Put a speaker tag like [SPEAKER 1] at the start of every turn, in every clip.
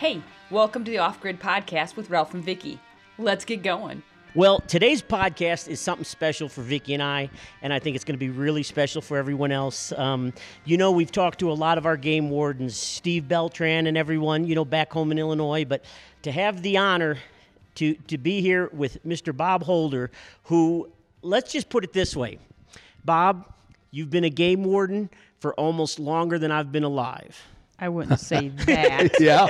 [SPEAKER 1] Hey, welcome to the Off Grid Podcast with Ralph and Vicki. Let's get going.
[SPEAKER 2] Well, today's podcast is something special for Vicki and I, and I think it's going to be really special for everyone else. Um, you know, we've talked to a lot of our game wardens, Steve Beltran and everyone, you know, back home in Illinois, but to have the honor to, to be here with Mr. Bob Holder, who, let's just put it this way Bob, you've been a game warden for almost longer than I've been alive.
[SPEAKER 1] I wouldn't say that.
[SPEAKER 3] Yeah.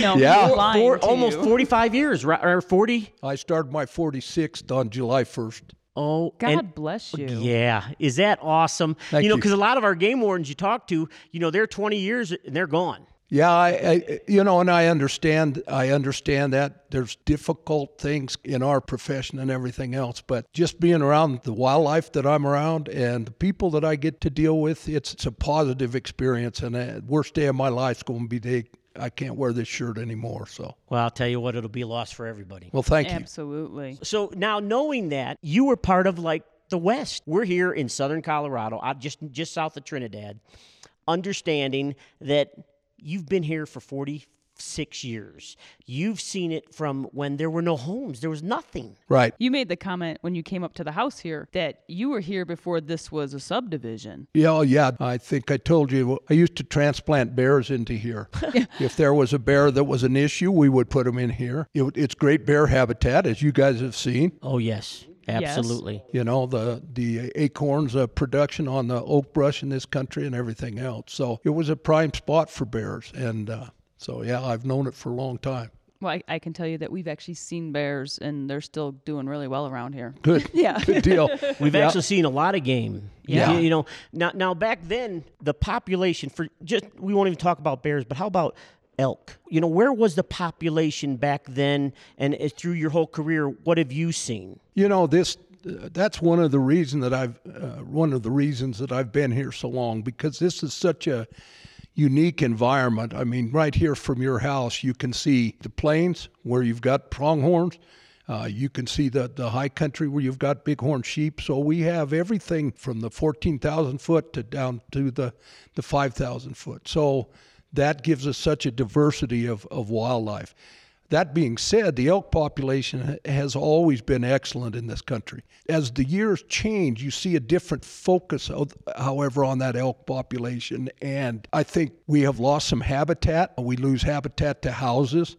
[SPEAKER 1] No,
[SPEAKER 3] Yeah.
[SPEAKER 1] you're lying
[SPEAKER 2] Four,
[SPEAKER 1] to
[SPEAKER 2] almost
[SPEAKER 1] you.
[SPEAKER 2] 45 years, right? Or 40?
[SPEAKER 3] I started my 46th on July 1st.
[SPEAKER 2] Oh,
[SPEAKER 1] God
[SPEAKER 2] and-
[SPEAKER 1] bless you.
[SPEAKER 2] Yeah, is that awesome?
[SPEAKER 3] Thank
[SPEAKER 2] you know, because a lot of our game wardens you talk to, you know, they're 20 years and they're gone.
[SPEAKER 3] Yeah, I, I you know, and I understand I understand that there's difficult things in our profession and everything else, but just being around the wildlife that I'm around and the people that I get to deal with, it's, it's a positive experience and the worst day of my life's going to be the day I can't wear this shirt anymore, so.
[SPEAKER 2] Well, I'll tell you what, it'll be a loss for everybody.
[SPEAKER 3] Well, thank you.
[SPEAKER 1] Absolutely.
[SPEAKER 2] So now knowing that you were part of like the West, we're here in Southern Colorado, just just south of Trinidad, understanding that you've been here for 46 years. You've seen it from when there were no homes, there was nothing.
[SPEAKER 3] Right.
[SPEAKER 1] You made the comment when you came up to the house here that you were here before this was a subdivision.
[SPEAKER 3] Yeah, oh, yeah. I think I told you I used to transplant bears into here. if there was a bear that was an issue, we would put them in here. It, it's great bear habitat, as you guys have seen.
[SPEAKER 2] Oh yes, absolutely.
[SPEAKER 3] You know the the acorns uh, production on the oak brush in this country and everything else. So it was a prime spot for bears, and uh, so yeah, I've known it for a long time.
[SPEAKER 1] Well, I, I can tell you that we've actually seen bears and they're still doing really well around here.
[SPEAKER 3] Good,
[SPEAKER 1] Yeah.
[SPEAKER 3] good deal.
[SPEAKER 2] We've
[SPEAKER 3] Yeah.
[SPEAKER 2] actually seen a lot of game.
[SPEAKER 3] Yeah.
[SPEAKER 2] You, you know, now now back then the population for just we won't even talk about bears, but how about elk? You know, where was the population back then and uh, through your whole career, what have you seen?
[SPEAKER 3] You know this. Uh, that's one of the reason that I've uh, one of the reasons that I've been here so long because this is such a unique environment. I mean, right here from your house, you can see the plains where you've got pronghorns. Uh, you can see the, the high country where you've got bighorn sheep. So we have everything from the 14,000 foot to down to the, the 5,000 foot. So that gives us such a diversity of, of wildlife. That being said, the elk population has always been excellent in this country. As the years change, you see a different focus, however, on that elk population. And I think we have lost some habitat. We lose habitat to houses.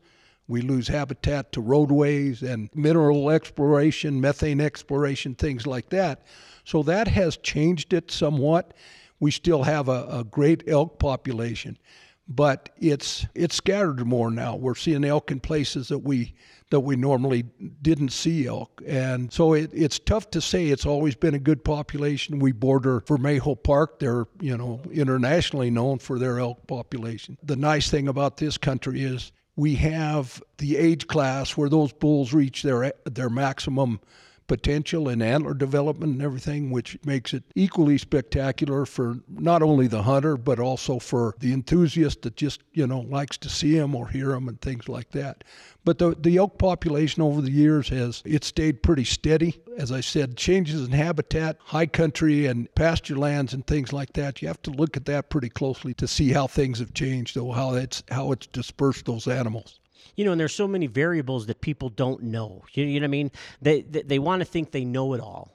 [SPEAKER 3] We lose habitat to roadways and mineral exploration, methane exploration, things like that. So that has changed it somewhat. We still have a, a great elk population but it's it's scattered more now. We're seeing elk in places that we that we normally didn't see elk, and so it, it's tough to say. It's always been a good population. We border Vermejo Park; they're you know internationally known for their elk population. The nice thing about this country is we have the age class where those bulls reach their their maximum potential in antler development and everything, which makes it equally spectacular for not only the hunter but also for the enthusiast that just you know likes to see them or hear them and things like that. But the the elk population over the years has it stayed pretty steady. As I said, changes in habitat, high country and pasture lands and things like that. You have to look at that pretty closely to see how things have changed or how it's how it's dispersed those animals.
[SPEAKER 2] You know, and there's so many variables that people don't know. You, you know what I mean? They they, they want to think they know it all.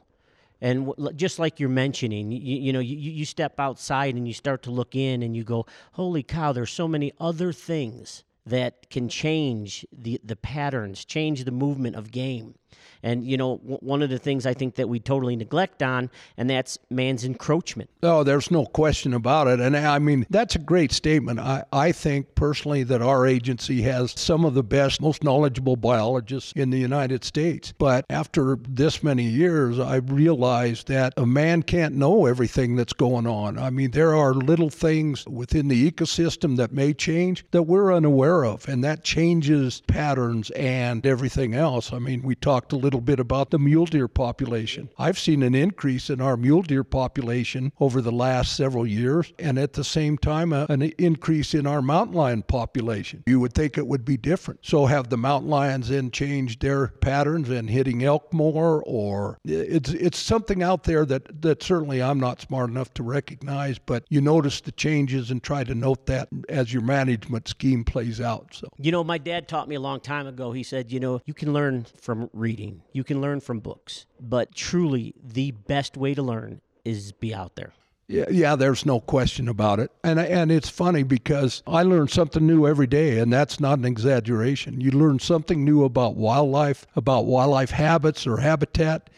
[SPEAKER 2] And just like you're mentioning, you, you know, you, you step outside and you start to look in and you go, holy cow, there's so many other things that can change the, the patterns, change the movement of game. And, you know, w- one of the things I think that we totally neglect on, and that's man's encroachment.
[SPEAKER 3] Oh, there's no question about it. And I mean, that's a great statement. I, I think personally that our agency has some of the best, most knowledgeable biologists in the United States. But after this many years, I realized that a man can't know everything that's going on. I mean, there are little things within the ecosystem that may change that we're unaware of, and that changes patterns and everything else. I mean, we talk talked a little bit about the mule deer population. I've seen an increase in our mule deer population over the last several years, and at the same time, a, an increase in our mountain lion population. You would think it would be different. So, have the mountain lions then changed their patterns and hitting elk more, or uh, it's it's something out there that that certainly I'm not smart enough to recognize, but you notice the changes and try to note that as your management scheme plays out. So,
[SPEAKER 2] You know, my dad taught me a long time ago. He said, you know, you can learn from reading, you can learn from books, but truly the best way to learn is be out there.
[SPEAKER 3] Yeah, yeah, there's no question about it. And and it's funny because I learn something new every day and that's not an exaggeration. You learn something new about wildlife, about wildlife habits or habitat.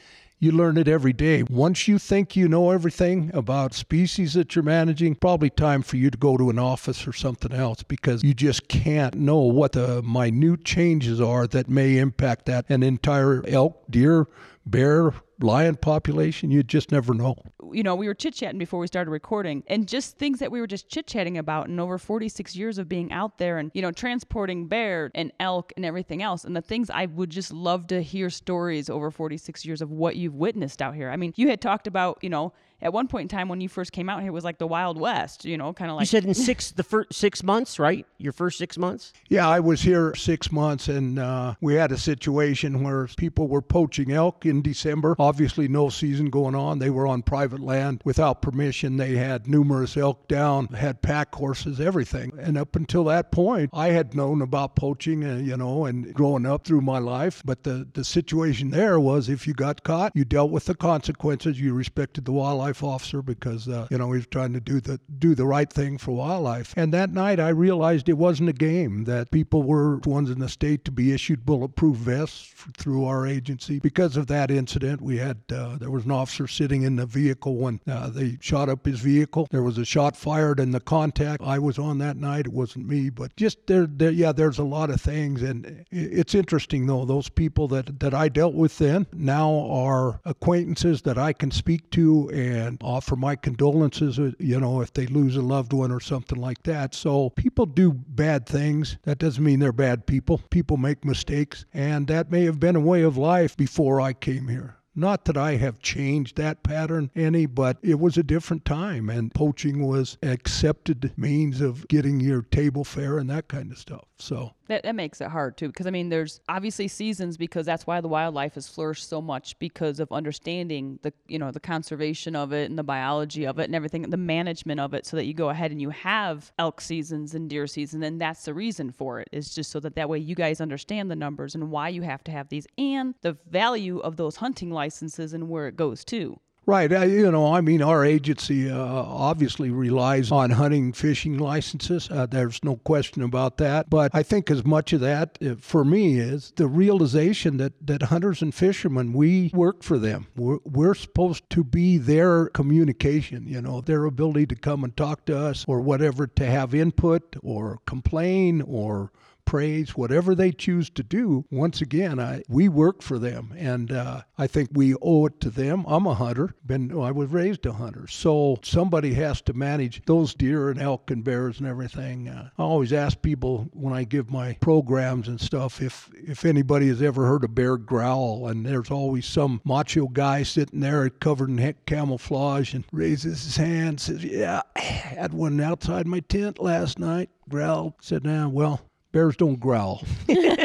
[SPEAKER 3] You learn it every day. Once you think you know everything about species that you're managing, probably time for you to go to an office or something else because you just can't know what the minute changes are that may impact that an entire elk, deer, bear, lion population. You just never know.
[SPEAKER 1] you know, we were chit chatting before we started recording, and just things that we were just chit chatting about and over 46 years of being out there and, you know, transporting bear and elk and everything else. And the things I would just love to hear stories over 46 years of what you've witnessed out here. I mean, you had talked about, you know, at one point in time when you first came out here it was like the Wild West, you know, kind of like
[SPEAKER 2] You said in six the first six months, right? Your first six months.
[SPEAKER 3] Yeah, I was here six months, and uh, we had a situation where people were poaching elk in December. Obviously, no season going on. They were on private land without permission. They had numerous elk down, had pack horses, everything. And up until that point, I had known about poaching, uh, you know, and growing up through my life. But the the situation there was, if you got caught, you dealt with the consequences. You respected the wildlife officer because uh, you know he was trying to do the do the right thing for wildlife. And that night, I realized it wasn't a game. That people were ones in the state to be issued bulletproof vests through our agency. Because of that incident, we had uh, there was an officer sitting in the vehicle when uh, they shot up his vehicle. There was a shot fired, and the contact. I was on that night. It wasn't me, but just there, there yeah, there's a lot of things, and it's interesting though. Those people that that I dealt with then now are acquaintances that I can speak to and offer my condolences. uh, You know, if they lose a loved one or something like that. So people do bad things. That doesn't mean they're bad people. People make mistakes, and that may have been a way of life before I came here. Not that I have changed that pattern any, but it was a different time, and poaching was accepted means of getting your table fare and that kind of stuff. So
[SPEAKER 1] That, that makes it hard too, because I mean, there's obviously seasons because that's why the wildlife has flourished so much because of understanding the you know the conservation of it and the biology of it and everything, the management of it, so that you go ahead and you have elk seasons and deer season, and that's the reason for it is just so that that way you guys understand the numbers and why you have to have these and the value of those hunting licenses and where it goes to.
[SPEAKER 3] Right. Uh, you know, I mean, our agency uh, obviously relies on hunting, fishing licenses. Uh, there's no question about that. But I think as much of that uh, for me is the realization that, that hunters and fishermen, we work for them. We're, we're supposed to be their communication, you know, their ability to come and talk to us or whatever, to have input or complain or praise, whatever they choose to do. Once again, I we work for them, and uh, I think we owe it to them. I'm a hunter. Been I was raised a hunter, so somebody has to manage those deer and elk and bears and everything. Uh, I always ask people when I give my programs and stuff if if anybody has ever heard a bear growl, and there's always some macho guy sitting there covered in camouflage and raises his hand, says, "Yeah, I had one outside my tent last night." Growled. Said, "Nah, well." Bears don't growl.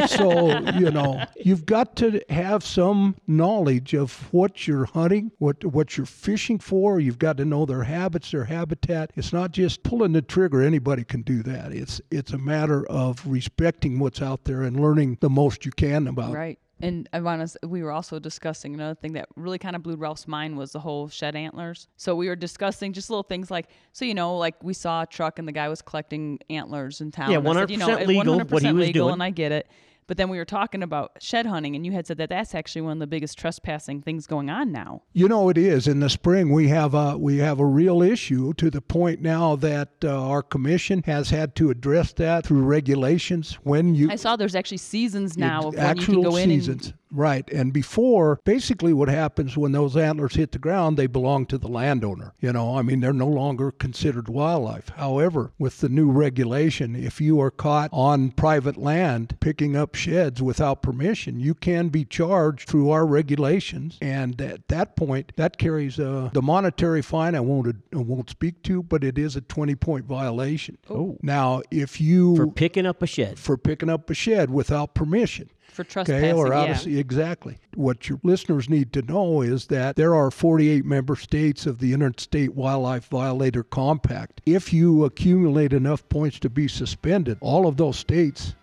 [SPEAKER 3] so, you know, you've got to have some knowledge of what you're hunting, what what you're fishing for. You've got to know their habits, their habitat. It's not just pulling the trigger. Anybody can do that. It's it's a matter of respecting what's out there and learning the most you can about.
[SPEAKER 1] Right. And I want to. We were also discussing another thing that really kind of blew Ralph's mind was the whole shed antlers. So we were discussing just little things like, so you know, like we saw a truck and the guy was collecting antlers in town.
[SPEAKER 2] Yeah,
[SPEAKER 1] And I said, you know,
[SPEAKER 2] 100%
[SPEAKER 1] it's
[SPEAKER 2] legal,
[SPEAKER 1] 100%
[SPEAKER 2] what he was
[SPEAKER 1] legal,
[SPEAKER 2] doing.
[SPEAKER 1] and I get it. But then we were talking about shed hunting, and you had said that that's actually one of the biggest trespassing things going on now.
[SPEAKER 3] You know it is. In the spring, we have a we have a real issue to the point now that uh, our commission has had to address that through regulations. When you
[SPEAKER 1] I saw there's actually seasons now of when you can go in
[SPEAKER 3] seasons.
[SPEAKER 1] and
[SPEAKER 3] Right. And before, basically what happens when those antlers hit the ground, they belong to the landowner. You know, I mean, they're no longer considered wildlife. However, with the new regulation, if you are caught on private land picking up sheds without permission, you can be charged through our regulations. And at that point, that carries uh, the monetary fine I won't, I won't speak to, but it is a 20 point violation.
[SPEAKER 2] Oh.
[SPEAKER 3] Now, if you.
[SPEAKER 2] For picking up a shed.
[SPEAKER 3] For picking up a shed without permission
[SPEAKER 1] for trespassing.
[SPEAKER 3] Okay, or out
[SPEAKER 1] yeah.
[SPEAKER 3] exactly. What your listeners need to know is that there are 48 member states of the Interstate Wildlife Violator Compact. If you accumulate enough points to be suspended, all of those states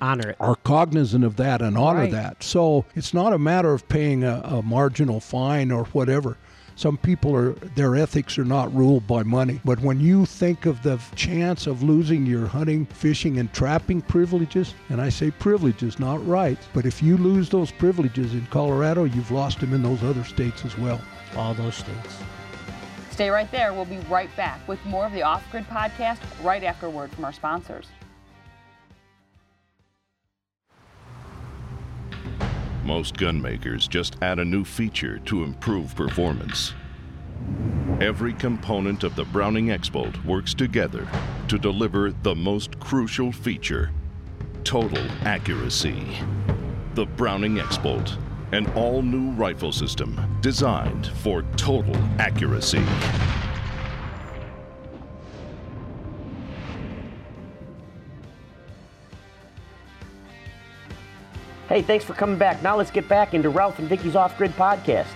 [SPEAKER 2] honor it.
[SPEAKER 3] are cognizant of that and honor
[SPEAKER 1] Right.
[SPEAKER 3] that. So it's not a matter of paying a, a marginal fine or whatever. Some people are their ethics are not ruled by money. But when you think of the chance of losing your hunting, fishing, and trapping privileges, and I say privileges, not rights, but if you lose those privileges in Colorado, you've lost them in those other states as well.
[SPEAKER 2] All those states.
[SPEAKER 1] Stay right there. We'll be right back with more of the Off Grid podcast right after word from our sponsors.
[SPEAKER 4] Most gun makers just add a new feature to improve performance. Every component of the Browning X-Bolt works together to deliver the most crucial feature total accuracy. The Browning X-Bolt, an all new rifle system designed for total accuracy.
[SPEAKER 2] Hey, thanks for coming back. Now let's get back into Ralph and Vicki's Off Grid podcast.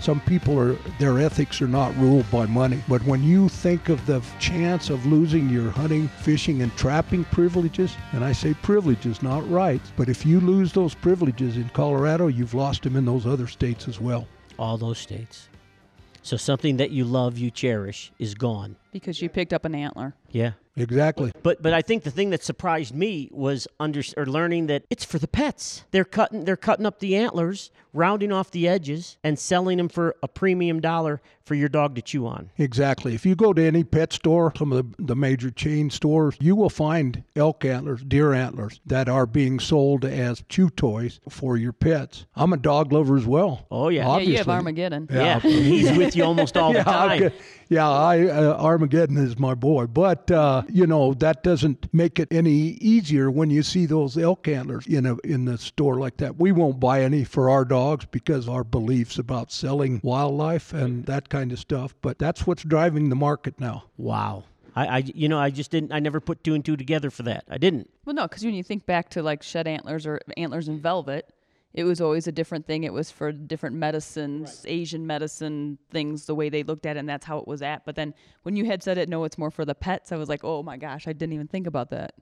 [SPEAKER 3] Some people are their ethics are not ruled by money. But when you think of the chance of losing your hunting, fishing, and trapping privileges, and I say privileges, not rights, but if you lose those privileges in Colorado, you've lost them in those other states as well.
[SPEAKER 2] All those states. So something that you love, you cherish, is gone.
[SPEAKER 1] Because you picked up an antler.
[SPEAKER 2] Yeah.
[SPEAKER 3] Exactly.
[SPEAKER 2] But but I think the thing that surprised me was under or learning that it's for the pets. They're cutting they're cutting up the antlers, rounding off the edges, and selling them for a premium dollar for your dog to chew on.
[SPEAKER 3] Exactly. If you go to any pet store, some of the, the major chain stores, you will find elk antlers, deer antlers that are being sold as chew toys for your pets. I'm a dog lover as well.
[SPEAKER 2] Oh, yeah. Yeah,
[SPEAKER 1] Yeah, you have
[SPEAKER 3] obviously.
[SPEAKER 1] Armageddon.
[SPEAKER 2] Yeah, he's with you almost all the
[SPEAKER 3] yeah,
[SPEAKER 2] time.
[SPEAKER 3] Okay. yeah, I uh, Armageddon is my boy, but uh, you know that doesn't make it any easier when you see those elk antlers in a in the store like that. We won't buy any for our dogs because our beliefs about selling wildlife and that kind of stuff. But that's what's driving the market now.
[SPEAKER 2] Wow. I, I you know I just didn't I never put two and two together for that. I didn't.
[SPEAKER 1] Well, no, because when you think back to like shed antlers or antlers in velvet, it was always a different thing. It was for different medicines, Asian medicine things, the way they looked at it, and that's how it was at. But then when you had said it, no, it's more for the pets, I was like, oh my gosh, I didn't even think about that.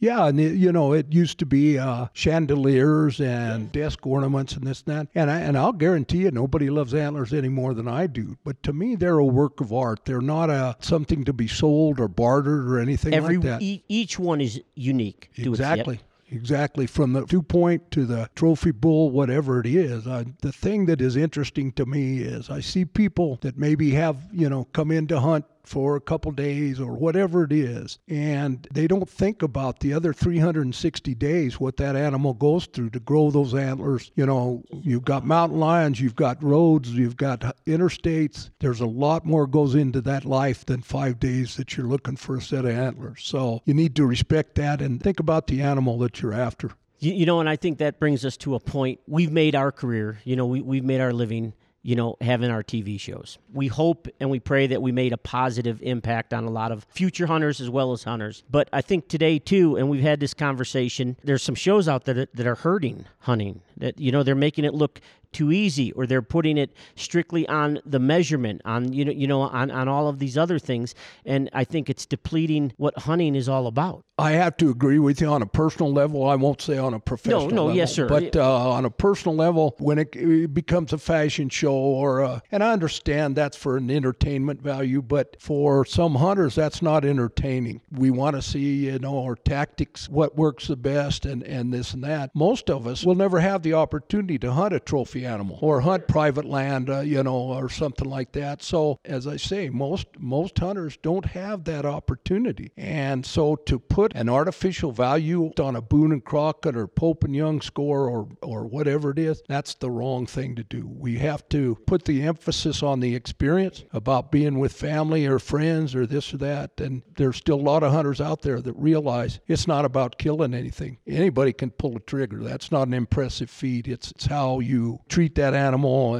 [SPEAKER 3] Yeah, and it, you know it used to be uh, chandeliers and desk ornaments and this and that. And I, and I'll guarantee you, nobody loves antlers any more than I do. But to me, they're a work of art. They're not a something to be sold or bartered or anything
[SPEAKER 2] Every
[SPEAKER 3] like that.
[SPEAKER 2] e- each one is unique. to its- yep.
[SPEAKER 3] Exactly. Exactly. From the two point to the trophy bull, whatever it is. Uh, the thing that is interesting to me is I see people that maybe have, you know, come in to hunt for a couple days or whatever it is, and they don't think about the other 360 days what that animal goes through to grow those antlers. You know, you've got mountain lions, you've got roads, you've got interstates. There's a lot more goes into that life than five days that you're looking for a set of antlers. So you need to respect that and think about the animal that you're after.
[SPEAKER 2] You, you know, and I think that brings us to a point. We've made our career, you know, we, we've made our living, you know, having our TV shows. We hope and we pray that we made a positive impact on a lot of future hunters as well as hunters. But I think today, too, and we've had this conversation, there's some shows out there that, that are hurting hunting, that, you know, they're making it look too easy or they're putting it strictly on the measurement on you know you know on, on all of these other things and i think it's depleting what hunting is all about
[SPEAKER 3] I have to agree with you on a personal level. I won't say on a professional
[SPEAKER 2] no,
[SPEAKER 3] level.
[SPEAKER 2] yes, sir.
[SPEAKER 3] But uh, on a personal level, when it, it becomes a fashion show or, a, and I understand that's for an entertainment value, but for some hunters, that's not entertaining. We want to see, you know, our tactics, what works the best, and, and this and that. Most of us will never have the opportunity to hunt a trophy animal or hunt private land, uh, you know, or something like that. So, as I say, most most hunters don't have that opportunity, and so to put an artificial value on a Boone and Crockett or Pope and Young score or or whatever it is, that's the wrong thing to do. We have to put the emphasis on the experience about being with family or friends or this or that. And there's still a lot of hunters out there that realize it's not about killing anything. Anybody can pull a trigger. That's not an impressive feat. It's, it's how you treat that animal uh,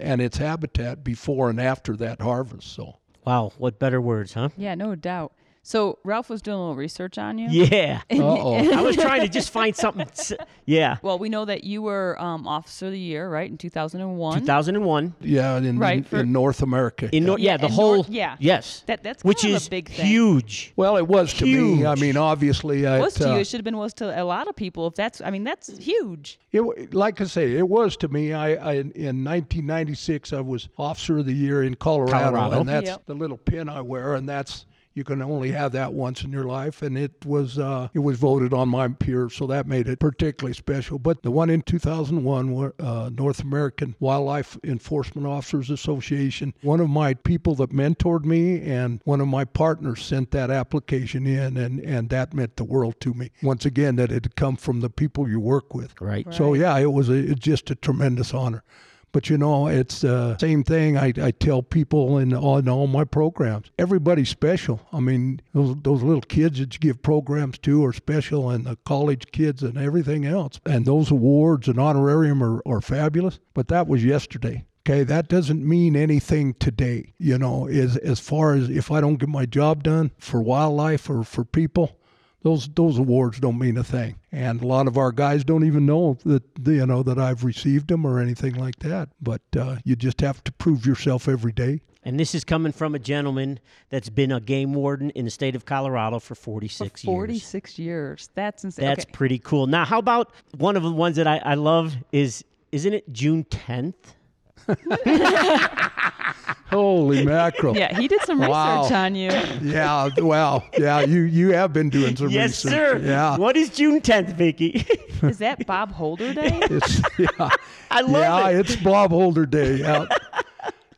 [SPEAKER 3] and its habitat before and after that harvest. So.
[SPEAKER 2] Wow, what better words, huh?
[SPEAKER 1] Yeah, no doubt. So Ralph was doing a little research on you.
[SPEAKER 2] Yeah.
[SPEAKER 3] Uh-oh.
[SPEAKER 2] I was trying to just find something. s- Yeah.
[SPEAKER 1] Well, we know that you were um, Officer of the Year, right, in 2001.
[SPEAKER 2] 2001
[SPEAKER 3] Yeah, in,
[SPEAKER 1] Right,
[SPEAKER 3] in,
[SPEAKER 1] for-
[SPEAKER 3] in North America.
[SPEAKER 2] in Nor- yeah,
[SPEAKER 1] Yeah,
[SPEAKER 2] the
[SPEAKER 1] in
[SPEAKER 2] whole
[SPEAKER 1] Nor- yeah.
[SPEAKER 2] yes
[SPEAKER 1] That that's
[SPEAKER 2] which
[SPEAKER 1] kind of
[SPEAKER 2] is
[SPEAKER 1] a big thing.
[SPEAKER 2] huge.
[SPEAKER 3] well, it was to me. I
[SPEAKER 2] Huge.
[SPEAKER 3] mean, obviously, I,
[SPEAKER 1] was to
[SPEAKER 3] uh,
[SPEAKER 1] you. It should have been was to a lot of people. If that's, I mean, that's huge.
[SPEAKER 3] It, wa- like I say, it was to me. I, I in 1996, I was Officer of the Year in Colorado,
[SPEAKER 2] Colorado.
[SPEAKER 3] and that's
[SPEAKER 1] Yep.
[SPEAKER 3] the little pin I wear, and that's you can only have that once in your life, and it was uh, it was voted on my peers, so that made it particularly special. But the one in 2001, were, uh, North American Wildlife Enforcement Officers Association, one of my people that mentored me and one of my partners sent that application in, and and that meant the world to me. Once again, that it had come from the people you work with.
[SPEAKER 2] Right.
[SPEAKER 3] So yeah, it was a, it's just a tremendous honor. But you know, it's the same thing I, I tell people in all, in all my programs. Everybody's special. I mean, those, those little kids that you give programs to are special, and the college kids and everything else. And those awards and honorarium are, are fabulous. But that was yesterday. Okay, that doesn't mean anything today. You know, as as far as if I don't get my job done for wildlife or for people, those those awards don't mean a thing. And a lot of our guys don't even know that you know that I've received them or anything like that. But uh, you just have to prove yourself every day.
[SPEAKER 2] And this is coming from a gentleman that's been a game warden in the state of Colorado for 46 years.
[SPEAKER 1] 46 years. That's insane.
[SPEAKER 2] That's
[SPEAKER 1] okay.
[SPEAKER 2] pretty cool. Now, how about one of the ones that I, I love is isn't it June 10th?
[SPEAKER 3] Holy mackerel!
[SPEAKER 1] Yeah, he did some
[SPEAKER 3] Wow.
[SPEAKER 1] research on you.
[SPEAKER 3] Yeah, well, yeah, you you have been doing some
[SPEAKER 2] yes,
[SPEAKER 3] research.
[SPEAKER 2] sir.
[SPEAKER 3] Yeah,
[SPEAKER 2] What is June 10th, Vicki?
[SPEAKER 1] Is that Bob Holder Day?
[SPEAKER 3] it's yeah,
[SPEAKER 2] I love
[SPEAKER 3] yeah,
[SPEAKER 2] it.
[SPEAKER 3] it's Bob Holder Day. Yeah.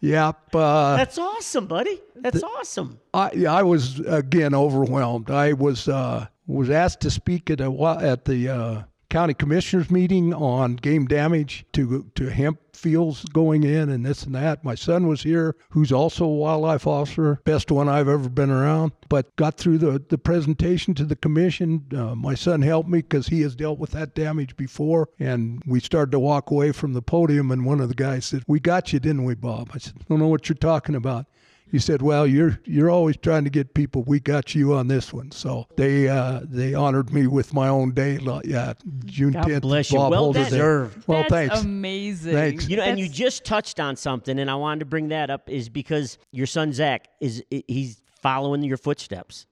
[SPEAKER 3] Yep. Uh,
[SPEAKER 2] That's awesome, buddy. That's awesome.
[SPEAKER 3] I I was again overwhelmed. I was uh, was asked to speak at a at the uh, county commissioners meeting on game damage to to hemp fields going in and this and that. My son was here, who's also a wildlife officer, best one I've ever been around. But got through the the presentation to the commission. Uh, my son helped me because he has dealt with that damage before, and we started to walk away from the podium. And one of the guys said, "We got you, didn't we, Bob?" I said, "I don't know what you're talking about." He said, "Well, you're you're always trying to get people. We got you on this one." So they uh, they honored me with my own day. Yeah, June
[SPEAKER 2] God
[SPEAKER 3] tenth.
[SPEAKER 2] bless you.
[SPEAKER 3] Bob
[SPEAKER 2] Well
[SPEAKER 3] Holder Day.
[SPEAKER 2] deserved.
[SPEAKER 3] Well, thanks.
[SPEAKER 1] amazing.
[SPEAKER 3] Thanks.
[SPEAKER 2] You know, and you just touched on something, and I wanted to bring that up is because your son Zach is he's following your footsteps.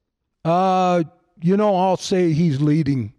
[SPEAKER 3] Uh, you know, I'll say he's leading.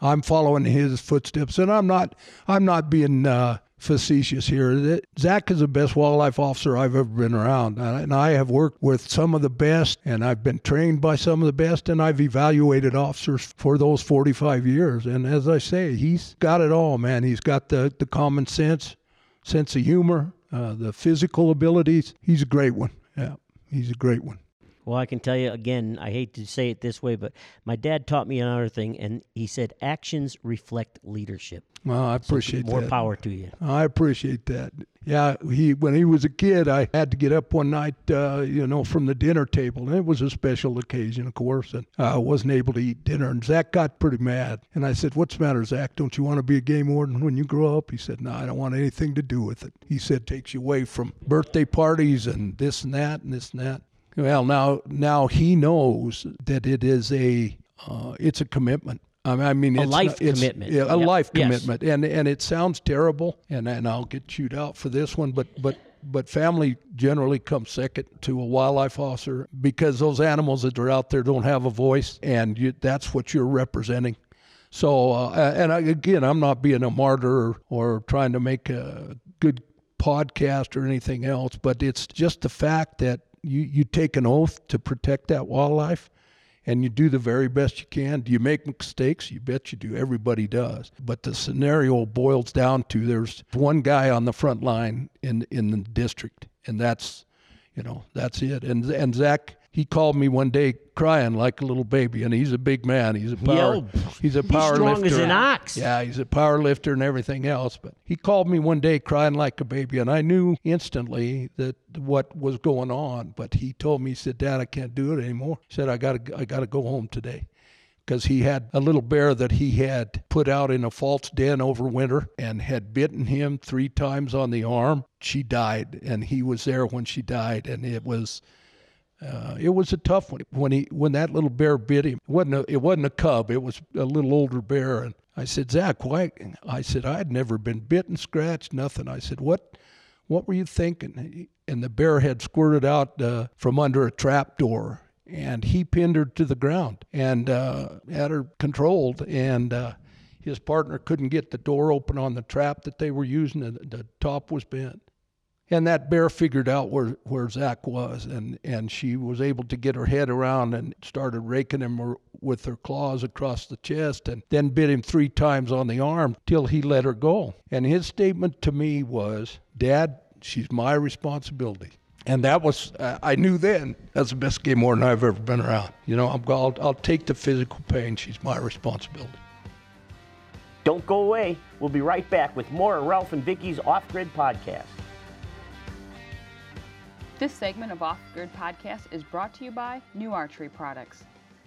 [SPEAKER 3] I'm following his footsteps, and I'm not. I'm not being uh, facetious here. Zach is the best wildlife officer I've ever been around, and I- and I have worked with some of the best, and I've been trained by some of the best, and I've evaluated officers for those 45 years. And as I say, he's got it all, man. He's got the the common sense, sense of humor, uh, the physical abilities. He's a great one. Yeah, he's a great one.
[SPEAKER 2] Well, I can tell you again, I hate to say it this way, but my dad taught me another thing, and he said actions reflect leadership.
[SPEAKER 3] Well, I appreciate
[SPEAKER 2] More
[SPEAKER 3] that.
[SPEAKER 2] power to you.
[SPEAKER 3] I appreciate that. Yeah, he when he was a kid, I had to get up one night, uh, you know, from the dinner table, and it was a special occasion, of course, and I wasn't able to eat dinner. And Zach got pretty mad, and I said, "What's the matter, Zach? Don't you want to be a game warden when you grow up?" He said, "No, I don't want anything to do with it." He said, "Takes you away from birthday parties and this and that and this and that." Well, now now he knows that it is a uh, it's a commitment. I mean, I mean,
[SPEAKER 2] A
[SPEAKER 3] it's
[SPEAKER 2] life
[SPEAKER 3] not-
[SPEAKER 2] commitment.
[SPEAKER 3] yeah, a
[SPEAKER 2] Yep.
[SPEAKER 3] life
[SPEAKER 2] Yes.
[SPEAKER 3] commitment, and and it sounds terrible, and and I'll get chewed out for this one, but but but family generally comes second to a wildlife officer because those animals that are out there don't have a voice, and you, that's what you're representing. So, uh, and I, again, I'm not being a martyr or, or trying to make a good podcast or anything else, but it's just the fact that you, you take an oath to protect that wildlife and you do the very best you can. Do you make mistakes? You bet you do. Everybody does. But the scenario boils down to there's one guy on the front line in in the district, and that's you know that's it. And and Zach he called me one day crying like a little baby, and he's a big man. He's a power.
[SPEAKER 2] Yo,
[SPEAKER 3] he's a power he's
[SPEAKER 2] strong
[SPEAKER 3] lifter.
[SPEAKER 2] as an ox.
[SPEAKER 3] Yeah, he's a power lifter and everything else. But he called me one day crying like a baby, and I knew instantly that what was going on. But he told me, he said, "Dad, I can't do it anymore." He said, "I got to, I got to go home today." Because he had a little bear that he had put out in a false den over winter and had bitten him three times on the arm. She died, and he was there when she died, and it was uh, it was a tough one when he when that little bear bit him. It wasn't a, it wasn't a cub. It was a little older bear. And I said, Zach, why? I said I'd never been bitten, scratched, nothing. I said, what? What were you thinking? And the bear had squirted out uh, from under a trap door, and he pinned her to the ground and uh, had her controlled. And uh, his partner couldn't get the door open on the trap that they were using. The top was bent and that bear figured out where, where Zach was, and, and she was able to get her head around and started raking him with her claws across the chest, and then bit him three times on the arm till he let her go. And his statement to me was, "Dad, she's my responsibility." And that was, uh, I knew then, that's the best game warden I've ever been around. You know, I'm, I'll, I'll take the physical pain. She's my responsibility.
[SPEAKER 2] Don't go away. We'll be right back with more of Ralph and Vicki's Off Grid podcast.
[SPEAKER 1] This segment of Off Grid Podcast is brought to you by New Archery Products.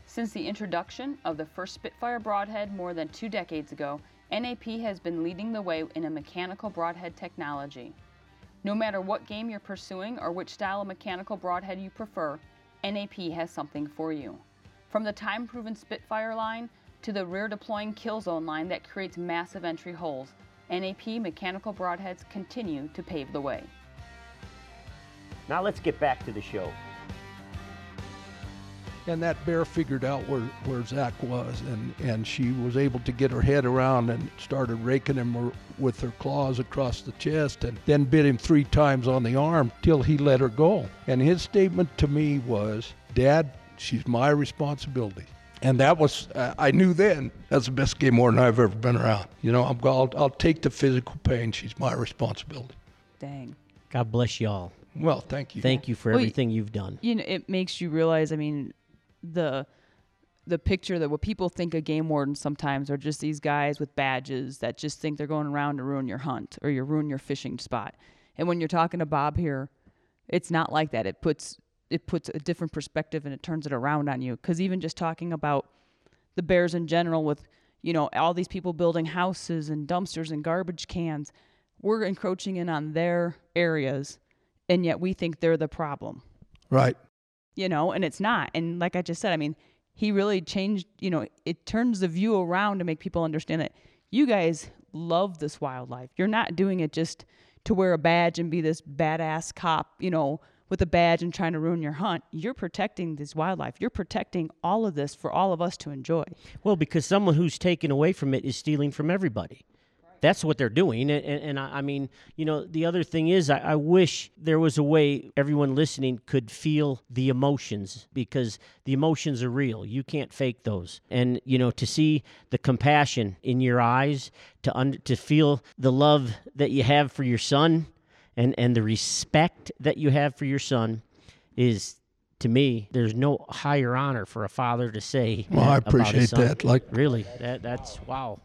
[SPEAKER 1] Since the introduction of the first Spitfire broadhead more than two decades ago, NAP has been leading the way in a mechanical broadhead technology. No matter what game you're pursuing or which style of mechanical broadhead you prefer, NAP has something for you. From the time proven Spitfire line to the rear deploying Killzone line that creates massive entry holes, NAP mechanical broadheads continue to pave the way.
[SPEAKER 2] Now let's get back to the show.
[SPEAKER 3] And that bear figured out where, where Zach was, and, and she was able to get her head around and started raking him with her claws across the chest, and then bit him three times on the arm till he let her go. And his statement to me was, Dad, she's my responsibility. And that was, uh, I knew then, that's the best game warden I've ever been around. You know, I'm, I'll, I'll take the physical pain. She's my responsibility.
[SPEAKER 1] Dang.
[SPEAKER 2] God bless y'all.
[SPEAKER 3] Well, thank you.
[SPEAKER 2] Thank you for
[SPEAKER 1] Well,
[SPEAKER 2] everything you've done.
[SPEAKER 1] you know it makes you realize i mean the the picture that what people think of game wardens sometimes are just these guys with badges that just think they're going around to ruin your hunt or you ruin your fishing spot and when you're talking to bob here it's not like that it puts it puts a different perspective and it turns it around on you because even just talking about the bears in general with you know all these people building houses and dumpsters and garbage cans we're encroaching in on their areas and yet we think they're the problem
[SPEAKER 3] Right.
[SPEAKER 1] you know, and it's not. And like I just said, I mean, he really changed, you know, it turns the view around to make people understand that you guys love this wildlife. You're not doing it just to wear a badge and be this badass cop, you know, with a badge and trying to ruin your hunt. You're protecting this wildlife. You're protecting all of this for all of us to enjoy.
[SPEAKER 2] Well, because someone who's taken away from it is stealing from everybody. That's what they're doing. And, and, and I, I mean, you know, the other thing is, I, I wish there was a way everyone listening could feel the emotions because the emotions are real. You can't fake those. And, you know, to see the compassion in your eyes, to, un- to feel the love that you have for your son and, and the respect that you have for your son is to me, there's no higher honor for a father to say.
[SPEAKER 3] Well, I
[SPEAKER 2] that about his
[SPEAKER 3] appreciate that. Like,
[SPEAKER 2] Really, that that's wow.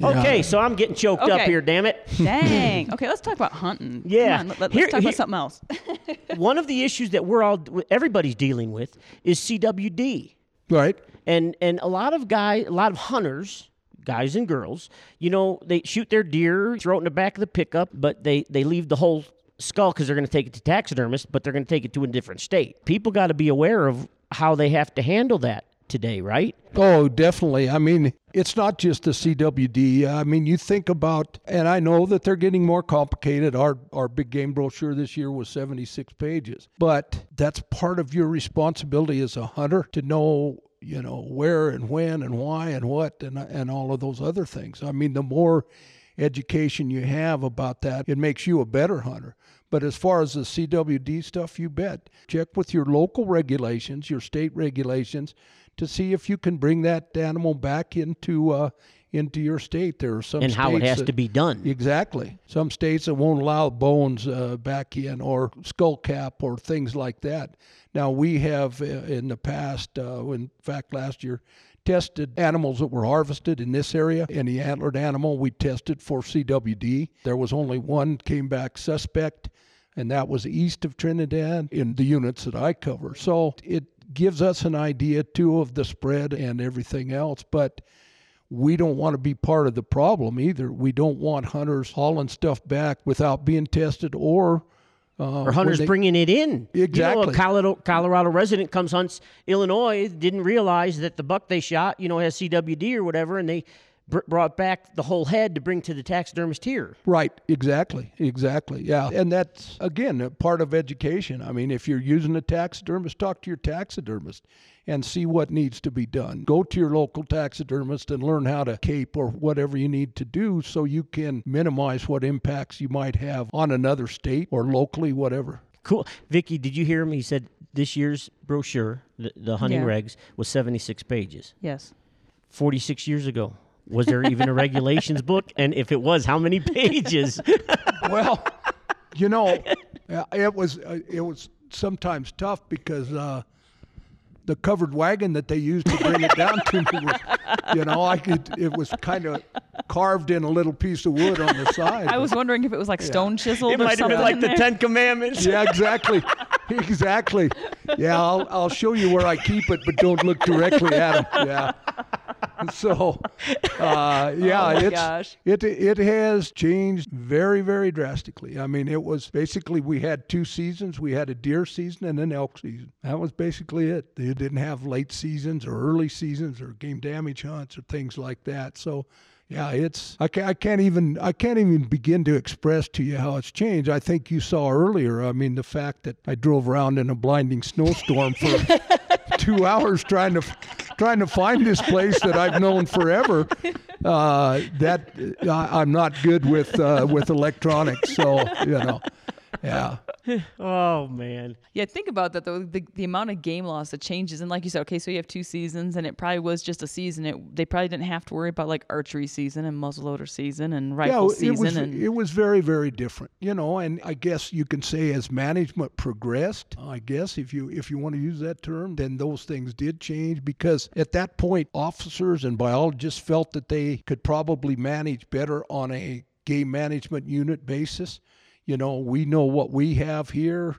[SPEAKER 2] Woo. Okay, so I'm getting choked up here. Damn it.
[SPEAKER 1] Dang. okay, let's talk about hunting.
[SPEAKER 2] Yeah.
[SPEAKER 1] Come on, let, us
[SPEAKER 2] Here-
[SPEAKER 1] talk
[SPEAKER 2] here-
[SPEAKER 1] about something else.
[SPEAKER 2] One of the issues that we're all everybody's dealing with is CWD,
[SPEAKER 3] right.
[SPEAKER 2] and and a lot of guys, a lot of hunters. Guys and girls, you know, they shoot their deer, throw it in the back of the pickup, but they they leave the whole skull because they're going to take it to taxidermist, but they're going to take it to a different state. People got to be aware of how they have to handle that today, right?
[SPEAKER 3] Oh, definitely. I mean, it's not just the CWD. I mean, you think about, and I know that they're getting more complicated. Our our big game brochure this year was 76 pages, but that's part of your responsibility as a hunter to know, you know, where and when and why and what and and all of those other things. I mean, the more education you have about that, it makes you a better hunter. But as far as the CWD stuff, you bet. Check with your local regulations, your state regulations, to see if you can bring that animal back into uh, into your state. There are some
[SPEAKER 2] and how it has
[SPEAKER 3] that-
[SPEAKER 2] to be done.
[SPEAKER 3] Exactly. Some states that won't allow bones uh, back in or skull cap or things like that. Now, we have uh, in the past, uh, in fact, last year, tested animals that were harvested in this area. Any antlered animal we tested for CWD. There was only one came back suspect, and that was east of Trinidad in the units that I cover. So it gives us an idea, too, of the spread and everything else. But we don't want to be part of the problem either. We don't want hunters hauling stuff back without being tested or uh,
[SPEAKER 2] or hunters
[SPEAKER 3] they-
[SPEAKER 2] bringing it in. You know,
[SPEAKER 3] Exactly.
[SPEAKER 2] a Colorado, Colorado resident comes hunts Illinois, didn't realize that the buck they shot, you know, has CWD or whatever, and they brought back the whole head to bring to the taxidermist here.
[SPEAKER 3] Right, exactly, exactly. Yeah, and that's again a part of education. I mean, if you're using a taxidermist, talk to your taxidermist and see what needs to be done. Go to your local taxidermist and learn how to cape or whatever you need to do so you can minimize what impacts you might have on another state or locally, whatever.
[SPEAKER 2] Cool. Vicki, did you hear him? He said this year's brochure, the, the hunting
[SPEAKER 1] Yeah.
[SPEAKER 2] regs, was 76 pages.
[SPEAKER 1] Yes.
[SPEAKER 2] 46 years ago. Was there even a regulations book? And if it was, how many pages?
[SPEAKER 3] well, you know, uh, it was uh, it was sometimes tough because uh, the covered wagon that they used to bring it down to me was, you know, I could it was kind of carved in a little piece of wood on the side.
[SPEAKER 1] I was wondering if it was like stone chiseled
[SPEAKER 2] it
[SPEAKER 1] or
[SPEAKER 2] might have been like the
[SPEAKER 1] there.
[SPEAKER 2] Ten Commandments.
[SPEAKER 3] yeah, exactly, exactly. Yeah, I'll I'll show you where I keep it, but don't look directly at them. Yeah. So, uh, yeah,
[SPEAKER 1] Oh
[SPEAKER 3] it's
[SPEAKER 1] gosh.
[SPEAKER 3] it it has changed very very drastically. I mean, it was basically we had two seasons. We had a deer season and an elk season. That was basically it. They didn't have late seasons or early seasons or game damage hunts or things like that. So. Yeah, it's I can't, I can't even I can't even begin to express to you how it's changed. I think you saw earlier. I mean, the fact that I drove around in a blinding snowstorm for two hours trying to trying to find this place that I've known forever. Uh, that I, I'm not good with uh, with electronics, so you know, yeah.
[SPEAKER 2] Oh, man.
[SPEAKER 1] Yeah, think about that though. The, the amount of game loss that changes, and like you said, okay, so you have two seasons, and it probably was just a season. It they probably didn't have to worry about like archery season and muzzleloader season and rifle
[SPEAKER 3] yeah,
[SPEAKER 1] season.
[SPEAKER 3] it was
[SPEAKER 1] and
[SPEAKER 3] it was very very different, you know. And I guess you can say as management progressed, I guess if you if you want to use that term, then those things did change because at that point, officers and biologists felt that they could probably manage better on a game management unit basis. You know, we know what we have here.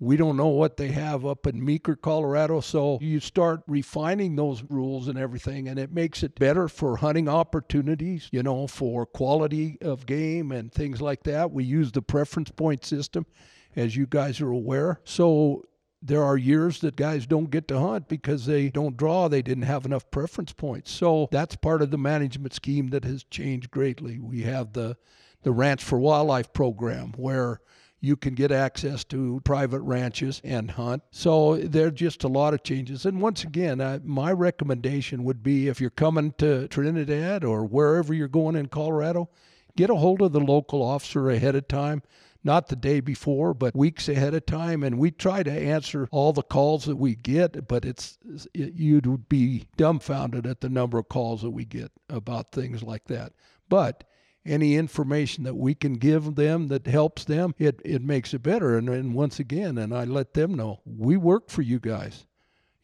[SPEAKER 3] We don't know what they have up in Meeker, Colorado. So you start refining those rules and everything, and it makes it better for hunting opportunities, you know, for quality of game and things like that. We use the preference point system, as you guys are aware. So there are years that guys don't get to hunt because they don't draw, they didn't have enough preference points. So that's part of the management scheme that has changed greatly. We have the the Ranch for Wildlife program where you can get access to private ranches and hunt. So there are just a lot of changes. And once again, uh, my recommendation would be if you're coming to Trinidad or wherever you're going in Colorado, get a hold of the local officer ahead of time. Not the day before, but weeks ahead of time, and we try to answer all the calls that we get. But it's it, you'd be dumbfounded at the number of calls that we get about things like that. But any information that we can give them that helps them, it, it makes it better. And, and once again, and I let them know, we work for you guys.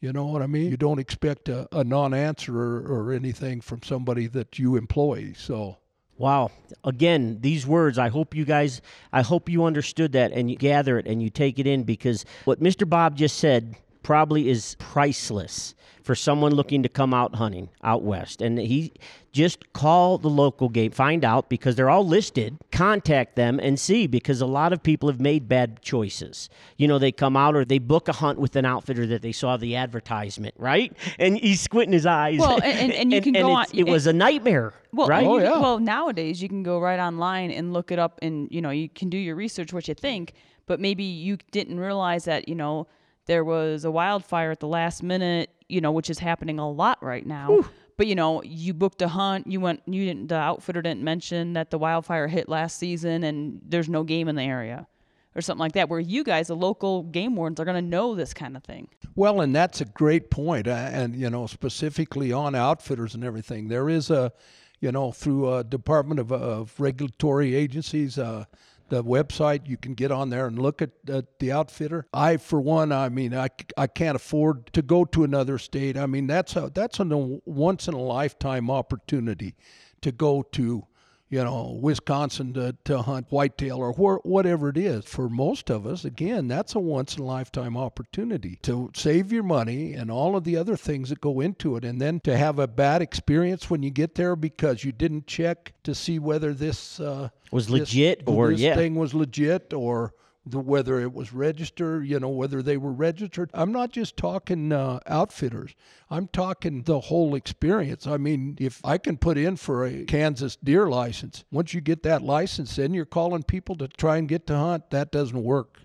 [SPEAKER 3] You know what I mean? You don't expect a, a non answer or, or anything from somebody that you employ. So,
[SPEAKER 2] Wow. Again, these words, I hope you guys, I hope you understood that and you gather it and you take it in because what Mr. Bob just said probably is priceless for someone looking to come out hunting out west. And he just call the local game, find out because they're all listed, contact them and see because a lot of people have made bad choices. You know, they come out or they book a hunt with an outfitter that they saw the advertisement, right? And he's squinting his eyes.
[SPEAKER 1] Well, and- and- and you can go on-
[SPEAKER 2] It was a nightmare,
[SPEAKER 1] Well,
[SPEAKER 2] right?
[SPEAKER 3] Oh,
[SPEAKER 1] you-
[SPEAKER 3] yeah.
[SPEAKER 1] Well, nowadays you can go right online and look it up, and you know you can do your research, what you think. But maybe you didn't realize that you know there was a wildfire at the last minute, you know, which is happening a lot right now. But you know, you booked a hunt. You went. You didn't. The outfitter didn't mention that the wildfire hit last season, and there's no game in the area. or something like that. Where you guys, the local game wardens, are going to know this kind of thing.
[SPEAKER 3] Well, and that's a great point. Uh, and, you know, specifically on outfitters and everything, there is a, you know, through a Department of, of Regulatory Agencies, uh, the website you can get on there and look at, at the outfitter. I for one i mean I, I can't afford to go to another state. I mean that's a that's a once in a lifetime opportunity to go to you know, Wisconsin to, to hunt whitetail or wh- whatever it is. For most of us, again, that's a once in a lifetime opportunity to save your money and all of the other things that go into it. And then to have a bad experience when you get there because you didn't check to see whether this uh,
[SPEAKER 2] was legit or
[SPEAKER 3] this
[SPEAKER 2] yeah.
[SPEAKER 3] thing was legit or the, whether it was registered, you know, whether they were registered. I'm not just talking uh, outfitters. I'm talking the whole experience. I mean, if I can put in for a Kansas deer license, once you get that license, then you're calling people to try and get to hunt. That doesn't work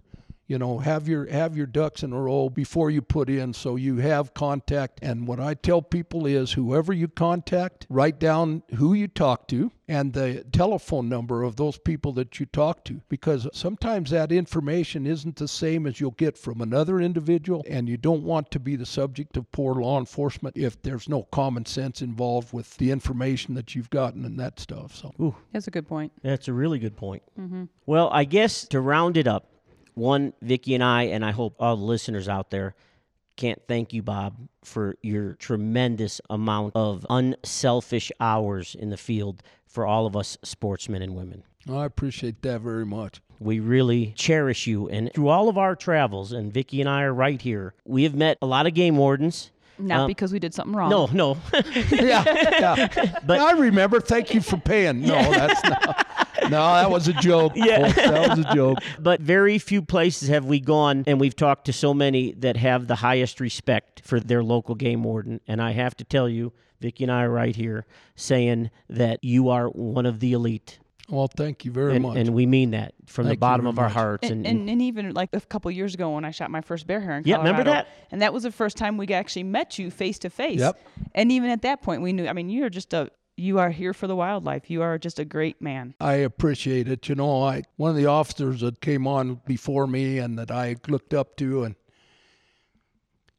[SPEAKER 3] you know have your have your ducks in a row before you put in. So you have contact. And what i tell people is whoever you contact write down who you talk to and the telephone number of those people that you talk to. Because sometimes that information isn't the same as you'll get from another individual. And you don't want to be the subject of poor law enforcement if there's no common sense involved with the information that you've gotten and that stuff. So.
[SPEAKER 2] Ooh,
[SPEAKER 1] That's a good point.
[SPEAKER 2] that's a really good point. Mm-hmm. Well, I guess to round it up, one, Vicki and I, and I hope all the listeners out there, can't thank you, Bob, for your tremendous amount of unselfish hours in the field for all of us sportsmen and women.
[SPEAKER 3] i appreciate that very much
[SPEAKER 2] We really cherish you. And through all of our travels, and Vicki and I are right here, we have met a lot of game wardens.
[SPEAKER 1] Not
[SPEAKER 2] Um,
[SPEAKER 1] because we did something wrong.
[SPEAKER 2] No, no.
[SPEAKER 3] yeah, yeah.
[SPEAKER 2] But-
[SPEAKER 3] I remember. Thank you for paying. No, that's not. No, that was a joke.
[SPEAKER 2] Yeah.
[SPEAKER 3] folks. that was a joke.
[SPEAKER 2] but very few places have we gone, and we've talked to so many that have the highest respect for their local game warden. And I have to tell you, Vicki and I are right here saying that you are one of the elite.
[SPEAKER 3] Well, thank you very
[SPEAKER 2] And,
[SPEAKER 3] much.
[SPEAKER 2] and we mean that from
[SPEAKER 3] Thank
[SPEAKER 2] the bottom of our
[SPEAKER 3] much.
[SPEAKER 2] hearts.
[SPEAKER 1] And, and, and even like a couple years ago when I shot my first bear here in Colorado.
[SPEAKER 2] Yeah, remember that?
[SPEAKER 1] And that was the first time we actually met you face to face.
[SPEAKER 3] Yep.
[SPEAKER 1] And even at that point, we knew. I mean, you're just a. You are here for the wildlife. You are just a great man.
[SPEAKER 3] I appreciate it. You know, I one of the officers that came on before me and that I looked up to, and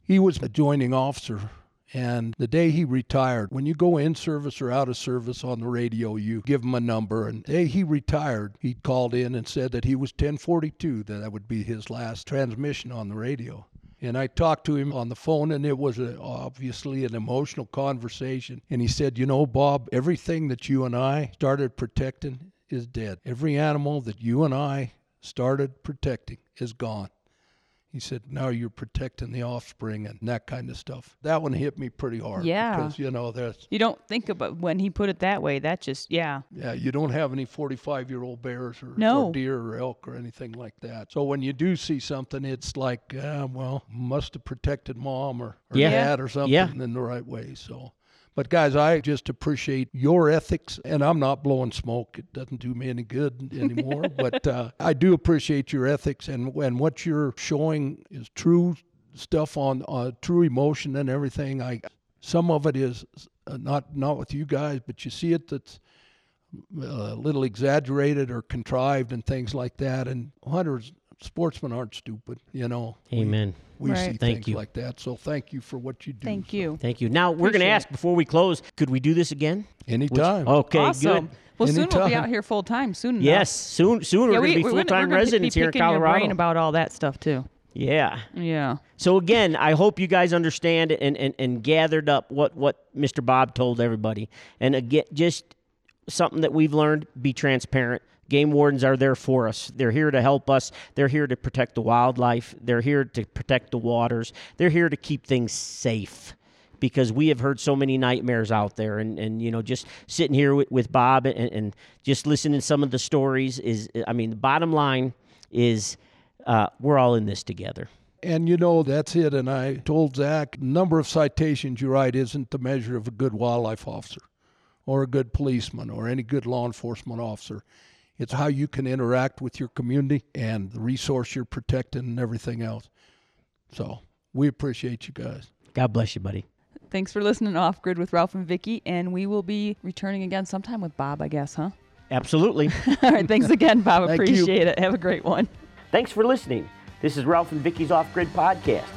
[SPEAKER 3] he was a joining officer. And the day he retired, when you go in service or out of service on the radio, you give him a number. And the day he retired, he called in and said that he was 1042, that that would be his last transmission on the radio. And I talked to him on the phone, and it was a, obviously an emotional conversation. And he said, You know, Bob, everything that you and I started protecting is dead. Every animal that you and I started protecting is gone. He said, Now you're protecting the offspring and that kind of stuff. That one hit me pretty hard.
[SPEAKER 1] Yeah.
[SPEAKER 3] Because, you know, there's,
[SPEAKER 1] You don't think about when he put it that way. That just yeah.
[SPEAKER 3] yeah, you don't have any 45 year old bears or,
[SPEAKER 1] No.
[SPEAKER 3] or deer or elk or anything like that. So when you do see something, it's like, uh, well, must have protected mom or, or
[SPEAKER 2] Yeah.
[SPEAKER 3] dad or something
[SPEAKER 2] Yeah.
[SPEAKER 3] in the right way. So, but guys, I just appreciate your ethics, and I'm not blowing smoke. It doesn't do me any good anymore. but uh, I do appreciate your ethics, and and what you're showing is true stuff on uh, true emotion and everything. I some of it is uh, not not with you guys, but you see it that's a little exaggerated or contrived and things like that. And hunters, sportsmen aren't stupid, you know.
[SPEAKER 2] Amen.
[SPEAKER 3] We,
[SPEAKER 1] Right.
[SPEAKER 3] see
[SPEAKER 2] Thank
[SPEAKER 3] things
[SPEAKER 2] you.
[SPEAKER 3] like that. So thank you for what you do.
[SPEAKER 1] Thank
[SPEAKER 3] So,
[SPEAKER 1] you.
[SPEAKER 2] Thank you. Now, we're going to ask before we close could we do this again? Which-
[SPEAKER 3] Anytime.
[SPEAKER 2] okay,
[SPEAKER 1] awesome.
[SPEAKER 2] good.
[SPEAKER 1] Well, soon we'll be out here full time. Soon. enough.
[SPEAKER 2] Yes, soon, soon
[SPEAKER 1] Yeah,
[SPEAKER 2] we're going to be full time residents
[SPEAKER 1] be
[SPEAKER 2] here in
[SPEAKER 1] Colorado. Your brain about all that stuff too.
[SPEAKER 2] yeah.
[SPEAKER 1] Yeah.
[SPEAKER 2] So again, I hope you guys understand and, and, and gathered up what, what Mr. Bob told everybody. And again, just something that we've learned: be transparent. Game wardens are there for us. They're here to help us. They're here to protect the wildlife. They're here to protect the waters. They're here to keep things safe. Because we have heard so many nightmares out there, and, and you know, just sitting here with, with Bob and, and just listening to some of the stories is, I mean, the bottom line is uh, we're all in this together.
[SPEAKER 3] And you know, that's it. And I told Zach, number of citations you write isn't the measure of a good wildlife officer or a good policeman or any good law enforcement officer. It's how you can interact with your community and the resource you're protecting and everything else. So we appreciate you guys.
[SPEAKER 2] God bless you, buddy.
[SPEAKER 1] Thanks for listening to Off Grid with Ralph and Vicki, and we will be returning again sometime with Bob, I guess, huh?
[SPEAKER 2] Absolutely.
[SPEAKER 1] All right. Thanks again, Bob.
[SPEAKER 3] Thank you.
[SPEAKER 1] Appreciate it. Have a great one.
[SPEAKER 2] Thanks for listening. This is Ralph and Vicki's Off Grid Podcast.